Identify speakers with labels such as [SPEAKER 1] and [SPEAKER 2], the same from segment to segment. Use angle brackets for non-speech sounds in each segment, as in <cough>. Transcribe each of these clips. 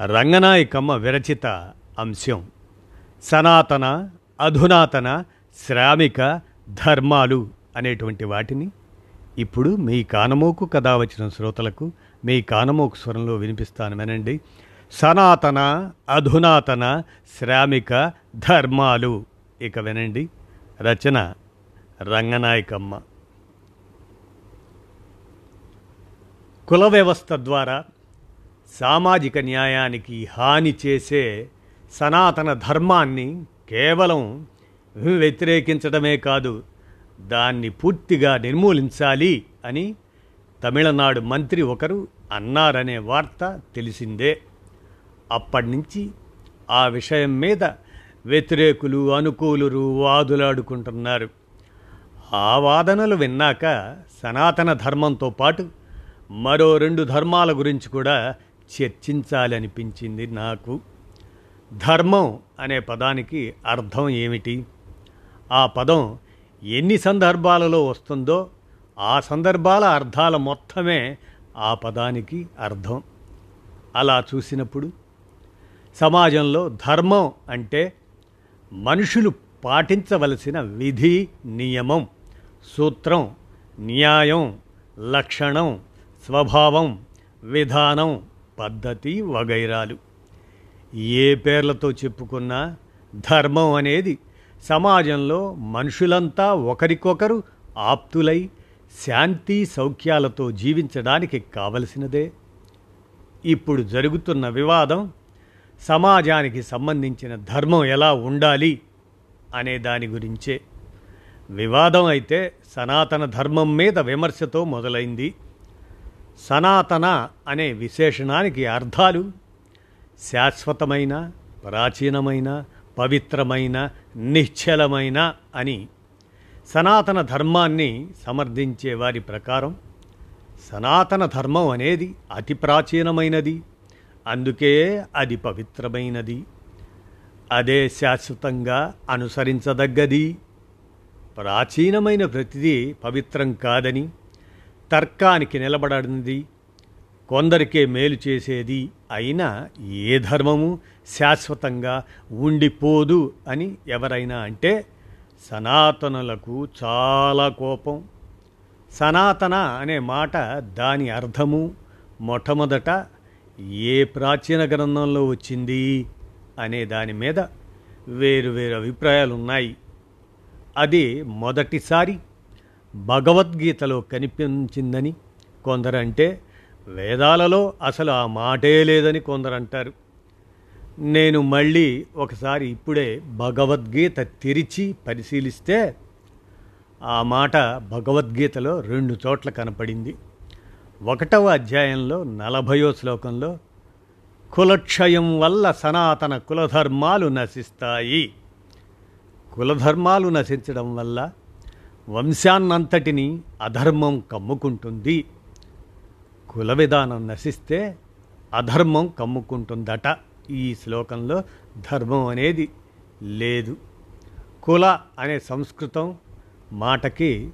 [SPEAKER 1] రంగనాయకమ్మ విరచిత అంశం. సనాతన అధునాతన శ్రామిక ధర్మాలు అనేటువంటి వాటిని ఇప్పుడు మీ కానమోకు కథ వచ్చిన శ్రోతలకు మీ కానమోకు స్వరంలో వినిపిస్తాను వినండి. సనాతన అధునాతన శ్రామిక ధర్మాలు ఇక వినండి. రచన రంగనాయకమ్మ. కుల వ్యవస్థ ద్వారా సామాజిక న్యాయానికి హాని చేసే సనాతన ధర్మాన్ని కేవలం వ్యతిరేకించడమే కాదు దాన్ని పూర్తిగా నిర్మూలించాలి అని తమిళనాడు మంత్రి ఒకరు అన్నారనే వార్త తెలిసిందే. అప్పటి నుంచి ఆ విషయం మీద వ్యతిరేకులు అనుకూలురు వాదులాడుకుంటున్నారు. ఆ వాదనలు విన్నాక సనాతన ధర్మంతో పాటు మరో రెండు ధర్మాల గురించి కూడా చర్చించాలనిపించింది నాకు. ధర్మం అనే పదానికి అర్థం ఏమిటి? ఆ పదం ఎన్ని సందర్భాలలో వస్తుందో ఆ సందర్భాల అర్థాల మొత్తమే ఆ పదానికి అర్థం. అలా చూసినప్పుడు సమాజంలో ధర్మం అంటే మనుషులు పాటించవలసిన విధి నియమం సూత్రం న్యాయం లక్షణం స్వభావం విధానం పద్ధతి వగైరాలు. ఏ పేర్లతో చెప్పుకున్నా ధర్మం అనేది సమాజంలో మనుషులంతా ఒకరికొకరు ఆప్తులై శాంతి సౌఖ్యాలతో జీవించడానికి కావలసినదే. ఇప్పుడు జరుగుతున్న వివాదం సమాజానికి సంబంధించిన ధర్మం ఎలా ఉండాలి అనే దాని గురించే. వివాదం అయితే సనాతన ధర్మం మీద విమర్శతో మొదలైంది. సనాతన అనే విశేషణానికి అర్థాలు శాశ్వతమైన ప్రాచీనమైన పవిత్రమైన నిశ్చలమైన అని సనాతన ధర్మాన్ని సమర్థించే వారి ప్రకారం సనాతన ధర్మం అనేది అతి ప్రాచీనమైనది. అందుకే అది పవిత్రమైనది. అదే శాశ్వతంగా అనుసరించదగ్గది. ప్రాచీనమైన ప్రతిదీ పవిత్రం కాదని తర్కానికి నిలబడనిది కొందరికే మేలు చేసేది అయినా ఏ ధర్మము శాశ్వతంగా ఉండిపోదు అని ఎవరైనా అంటే సనాతనులకు చాలా కోపం. సనాతన అనే మాట దాని అర్థము మొట్టమొదట ఏ ప్రాచీన గ్రంథంలో వచ్చింది అనే దాని మీద వేరు వేరు అభిప్రాయాలు ఉన్నాయి అది మొదటిసారి భగవద్గీతలో కనిపించిందని కొందరంటే వేదాలలో అసలు ఆ మాటే లేదని కొందరు అంటారు నేను మళ్ళీ ఒకసారి ఇప్పుడే భగవద్గీత తెరిచి పరిశీలిస్తే ఆ మాట భగవద్గీతలో రెండు చోట్ల కనపడింది. ఒకటవ అధ్యాయంలో నలభయో శ్లోకంలో కులక్షయం వల్ల సనాతన కులధర్మాలు నశిస్తాయి. కులధర్మాలు నశించడం వల్ల వంశాన్నంతటిని అధర్మం కమ్ముకుంటుంది. కుల విధానం నశిస్తే అధర్మం కమ్ముకుంటుందట ఈ శ్లోకంలో. ధర్మం అనేది లేదు. కుల అనే సంస్కృతం మాటకి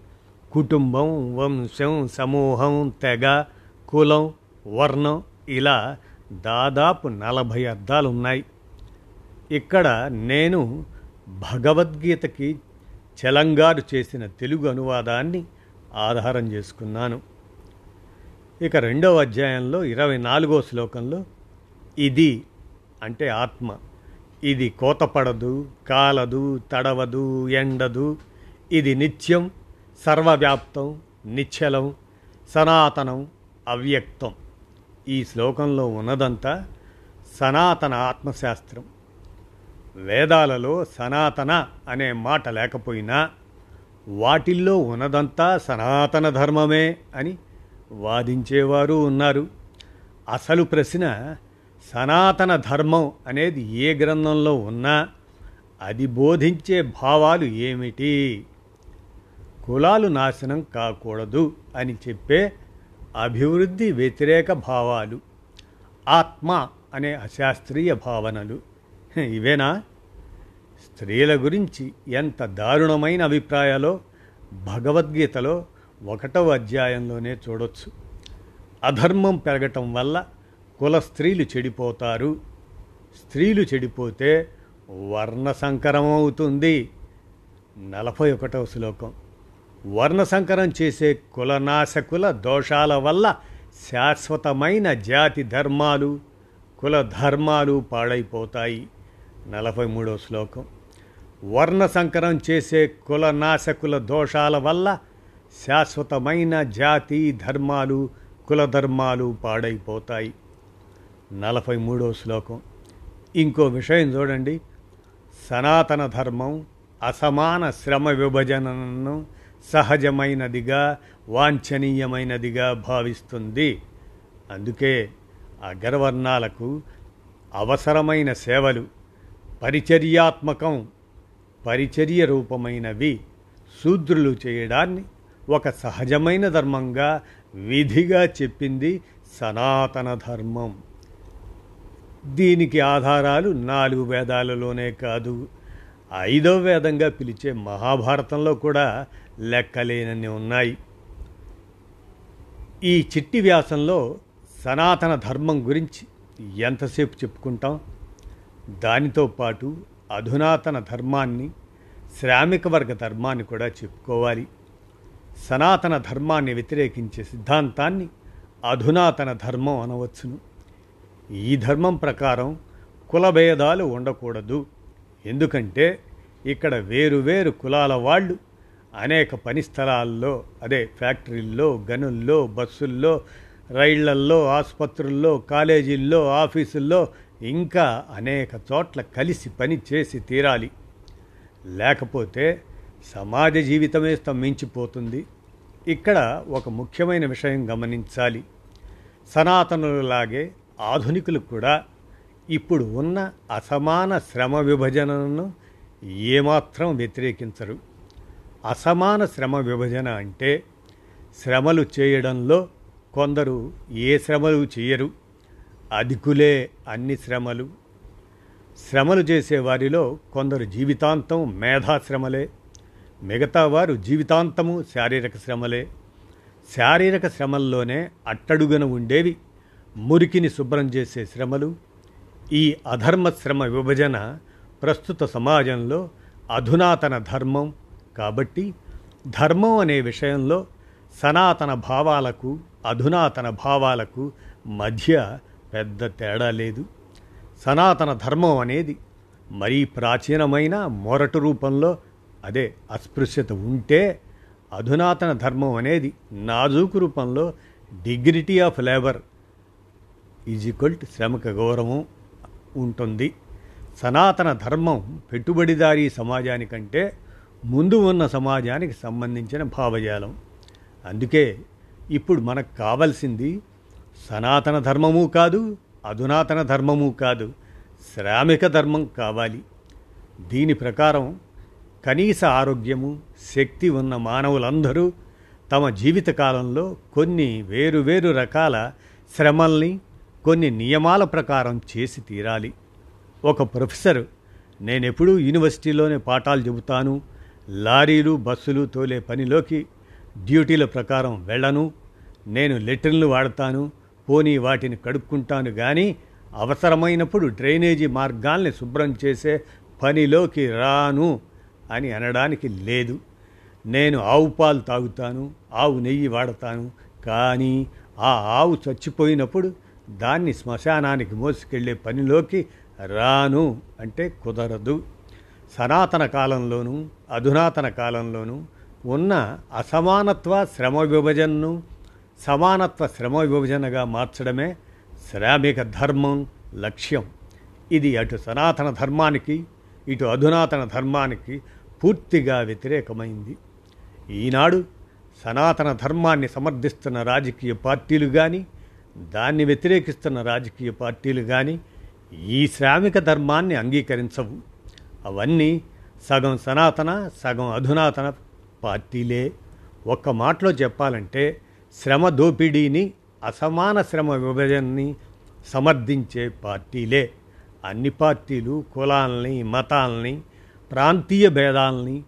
[SPEAKER 1] కుటుంబం వంశం సమూహం తెగ కులం వర్ణం ఇలా దాదాపు నలభై అర్థాలు ఉన్నాయి ఇక్కడ నేను భగవద్గీతకి చెలంగారు చేసిన తెలుగు అనువాదాన్ని ఆధారం చేసుకున్నాను. ఇక రెండవ అధ్యాయంలో ఇరవై నాలుగో శ్లోకంలో ఇది అంటే ఆత్మ. ఇది కోతపడదు కాలదు తడవదు ఎండదు. ఇది నిత్యం సర్వవ్యాప్తం నిశ్చలం సనాతనం అవ్యక్తం. ఈ శ్లోకంలో ఉన్నదంతా సనాతన ఆత్మశాస్త్రం. వేదాలలో సనాతన అనే మాట లేకపోయినా వాటిల్లో ఉన్నదంతా సనాతన ధర్మమే అని వాదించేవారు ఉన్నారు. అసలు ప్రశ్న సనాతన ధర్మం అనేది ఏ గ్రంథంలో ఉన్నా అది బోధించే భావాలు ఏమిటి? కులాలు నాశనం కాకూడదు అని చెప్పే అభివృద్ధి వ్యతిరేక భావాలు ఆత్మ అనే అశాస్త్రీయ భావనలు. <laughs> ఇవేనా? స్త్రీల గురించి ఎంత దారుణమైన అభిప్రాయాలో భగవద్గీతలో ఒకటవ అధ్యాయంలోనే చూడొచ్చు. అధర్మం పెరగటం వల్ల కుల స్త్రీలు చెడిపోతారు. స్త్రీలు చెడిపోతే వర్ణ సంకరం అవుతుంది. నలభై ఒకటవ శ్లోకం. వర్ణ సంకరం చేసే కులనాశకుల దోషాల వల్ల శాశ్వతమైన జాతి ధర్మాలు కుల ధర్మాలు పాడైపోతాయి. నలభై మూడవ శ్లోకం. వర్ణ సంకరం చేసే కులనాశకుల దోషాల వల్ల శాశ్వతమైన జాతి ధర్మాలు కులధర్మాలు పాడైపోతాయి. నలభై మూడో శ్లోకం. ఇంకో విషయం చూడండి. సనాతన ధర్మం అసమాన శ్రమ విభజనను సహజమైనదిగా వాంఛనీయమైనదిగా భావిస్తుంది. అందుకే అగ్రవర్ణాలకు అవసరమైన సేవలు పరిచర్యాత్మకం పరిచర్య రూపమైనవి శూద్రులు చేయడాన్ని ఒక సహజమైన ధర్మంగా విధిగా చెప్పింది సనాతన ధర్మం. దీనికి ఆధారాలు నాలుగు వేదాలలోనే కాదు. ఐదో వేదంగా పిలిచే మహాభారతంలో కూడా లెక్కలేనన్ని ఉన్నాయి. ఈ చిట్టి వ్యాసంలో సనాతన ధర్మం గురించి ఎంతసేపు చెప్పుకుంటాం? దానితో పాటు అధునాతన ధర్మాన్ని శ్రామిక వర్గ ధర్మాన్ని కూడా చెప్పుకోవాలి. సనాతన ధర్మాన్ని వ్యతిరేకించే సిద్ధాంతాన్ని అధునాతన ధర్మం అనవచ్చును. ఈ ధర్మం ప్రకారం కులభేదాలు ఉండకూడదు. ఎందుకంటే ఇక్కడ వేరు వేరు కులాల వాళ్ళు అనేక పని స్థలాల్లో అదే ఫ్యాక్టరీల్లో గనుల్లో బస్సుల్లో రైళ్ళల్లో ఆసుపత్రుల్లో కాలేజీల్లో ఆఫీసుల్లో ఇంకా అనేక చోట్ల కలిసి పని చేసి తీరాలి. లేకపోతే సమాజ జీవితమే స్తంభించిపోతుంది. ఇక్కడ ఒక ముఖ్యమైన విషయం గమనించాలి. సనాతనులలాగే ఆధునికులు కూడా ఇప్పుడు ఉన్న అసమాన శ్రమ విభజనను ఏమాత్రం వ్యతిరేకించరు. అసమాన శ్రమ విభజన అంటే శ్రమలు చేయడంలో కొందరు ఏ శ్రమలు చేయరు. అధికులే అన్ని శ్రమలు. శ్రమలు చేసే వారిలో కొందరు జీవితాంతం మేధాశ్రమలే. మిగతా వారు జీవితాంతము శారీరక శ్రమలే. శారీరక శ్రమల్లోనే అట్టడుగున ఉండేవి మురికిని శుభ్రం చేసే శ్రమలు. ఈ అధర్మ శ్రమ విభజన ప్రస్తుత సమాజంలో అధునాతన ధర్మం. కాబట్టి ధర్మం అనే విషయంలో సనాతన భావాలకు అధునాతన భావాలకు మధ్య పెద్ద తేడా లేదు. సనాతన ధర్మం అనేది మరీ ప్రాచీనమైన మొరటు రూపంలో అదే అస్పృశ్యత ఉంటే అధునాతన ధర్మం అనేది నాజూకు రూపంలో dignity of labour is equal to శ్రమక గౌరవం ఉంటుంది. సనాతన ధర్మం పెట్టుబడిదారీ సమాజానికంటే ముందు ఉన్న సమాజానికి సంబంధించిన భావజాలం. అందుకే ఇప్పుడు మనకు కావలసింది సనాతన ధర్మము కాదు అధునాతన ధర్మము కాదు. శ్రామిక ధర్మం కావాలి. దీని ప్రకారం కనీస ఆరోగ్యము శక్తి ఉన్న మానవులందరూ తమ జీవితకాలంలో కొన్ని వేరు వేరు రకాల శ్రమల్ని కొన్ని నియమాల ప్రకారం చేసి తీరాలి. ఒక ప్రొఫెసర్ నేనెప్పుడూ యూనివర్సిటీలోనే పాఠాలు చెబుతాను లారీలు బస్సులు తోలే పనిలోకి డ్యూటీల ప్రకారం వెళ్ళను నేను లెటర్లు వాడతాను పోనీ వాటిని కడుక్కుంటాను కానీ అవసరమైనప్పుడు డ్రైనేజీ మార్గాల్ని శుభ్రం చేసే పనిలోకి రాను అని అనడానికి లేదు. నేను ఆవు పాలు తాగుతాను ఆవు నెయ్యి వాడతాను కానీ ఆ ఆవు చచ్చిపోయినప్పుడు దాన్ని శ్మశానానికి మోసుకెళ్ళే పనిలోకి రాను అంటే కుదరదు. సనాతన కాలంలోనూ అధునాతన కాలంలోనూ ఉన్న అసమానత్వ శ్రమ విభజనను సమానత్వ శ్రమ విభజనగా మార్చడమే శ్రామిక ధర్మం లక్ష్యం. ఇది అటు సనాతన ధర్మానికి ఇటు అధునాతన ధర్మానికి పూర్తిగా వ్యతిరేకమైంది. ఈనాడు సనాతన ధర్మాన్ని సమర్థిస్తున్న రాజకీయ పార్టీలు కానీ దాన్ని వ్యతిరేకిస్తున్న రాజకీయ పార్టీలు కానీ ఈ శ్రామిక ధర్మాన్ని అంగీకరించవు. అవన్నీ సగం సనాతన సగం అధునాతన పార్టీలే. ఒక్క మాటలో చెప్పాలంటే శ్రమ దోపిడీని అసమాన శ్రమ విభజనని సమర్థించే పార్టీలే. అన్ని పార్టీలు కులాలని మతాలని ప్రాంతీయ భేదాలని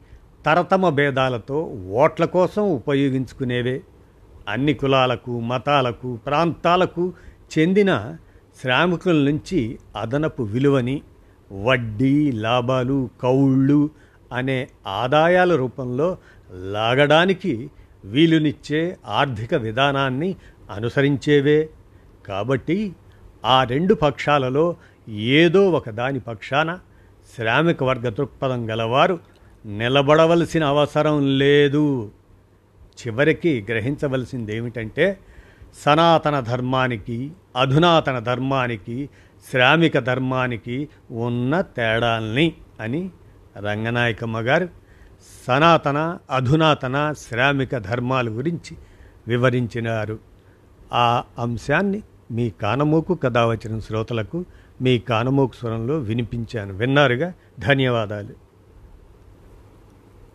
[SPEAKER 1] తరతమ భేదాలతో ఓట్ల కోసం ఉపయోగించుకునేవే. అన్ని కులాలకు మతాలకు ప్రాంతాలకు చెందిన శ్రామికుల నుంచి అదనపు విలువని వడ్డీ లాభాలు కౌళ్ళు అనే ఆదాయాల రూపంలో లాగడానికి వీలునిచ్చే ఆర్థిక విధానాన్ని అనుసరించేవే. కాబట్టి ఆ రెండు పక్షాలలో ఏదో ఒక దాని పక్షాన శ్రామిక వర్గ దృక్పథం గలవారు నిలబడవలసిన అవసరం లేదు. చివరికి గ్రహించవలసింది ఏమిటంటే సనాతన ధర్మానికి అధునాతన ధర్మానికి శ్రామిక ధర్మానికి ఉన్న తేడాల్ని అని రంగనాయకమ్మ గారు సనాతన అధునాతన శ్రామిక ధర్మాల గురించి వివరించినారు. ఆ అంశాన్ని మీ కానమోకు కథ వచ్చిన శ్రోతలకు మీ కానమోకు స్వరంలో వినిపించాను. విన్నారుగా? ధన్యవాదాలు.